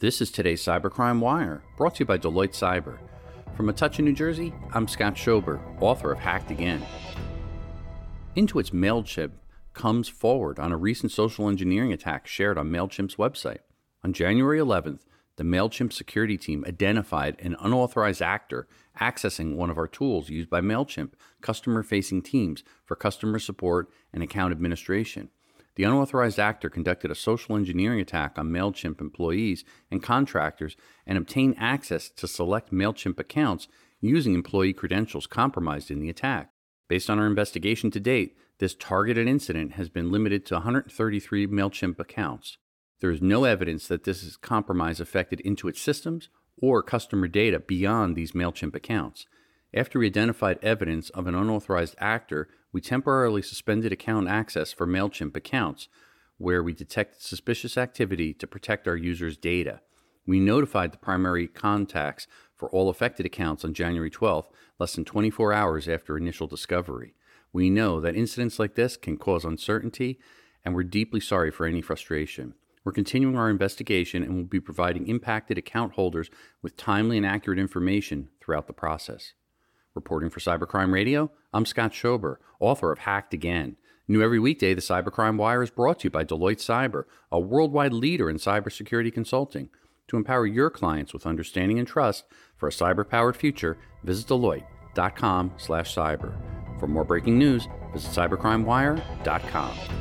This is today's Cybercrime Wire, brought to you by Deloitte Cyber. From Metuchen, New Jersey, I'm Scott Schober, author of Hacked Again. Intuit's MailChimp comes forward on a recent social engineering attack shared on MailChimp's website. On January 11th, the MailChimp security team identified an unauthorized actor accessing one of our tools used by MailChimp customer facing teams for customer support and account administration. The unauthorized actor conducted a social engineering attack on MailChimp employees and contractors and obtained access to select MailChimp accounts using employee credentials compromised in the attack. Based on our investigation to date, this targeted incident has been limited to 133 MailChimp accounts. There is no evidence that this compromise affected Intuit systems or customer data beyond these MailChimp accounts. After we identified evidence of an unauthorized actor, we temporarily suspended account access for MailChimp accounts where we detected suspicious activity to protect our users' data. We notified the primary contacts for all affected accounts on January 12th, less than 24 hours after initial discovery. We know that incidents like this can cause uncertainty, and we're deeply sorry for any frustration. We're continuing our investigation and will be providing impacted account holders with timely and accurate information throughout the process. Reporting for Cybercrime Radio, I'm Scott Schober, author of Hacked Again. New every weekday, the Cybercrime Wire is brought to you by Deloitte Cyber, a worldwide leader in cybersecurity consulting. To empower your clients with understanding and trust for a cyber-powered future, visit Deloitte.com/cyber. For more breaking news, visit cybercrimewire.com.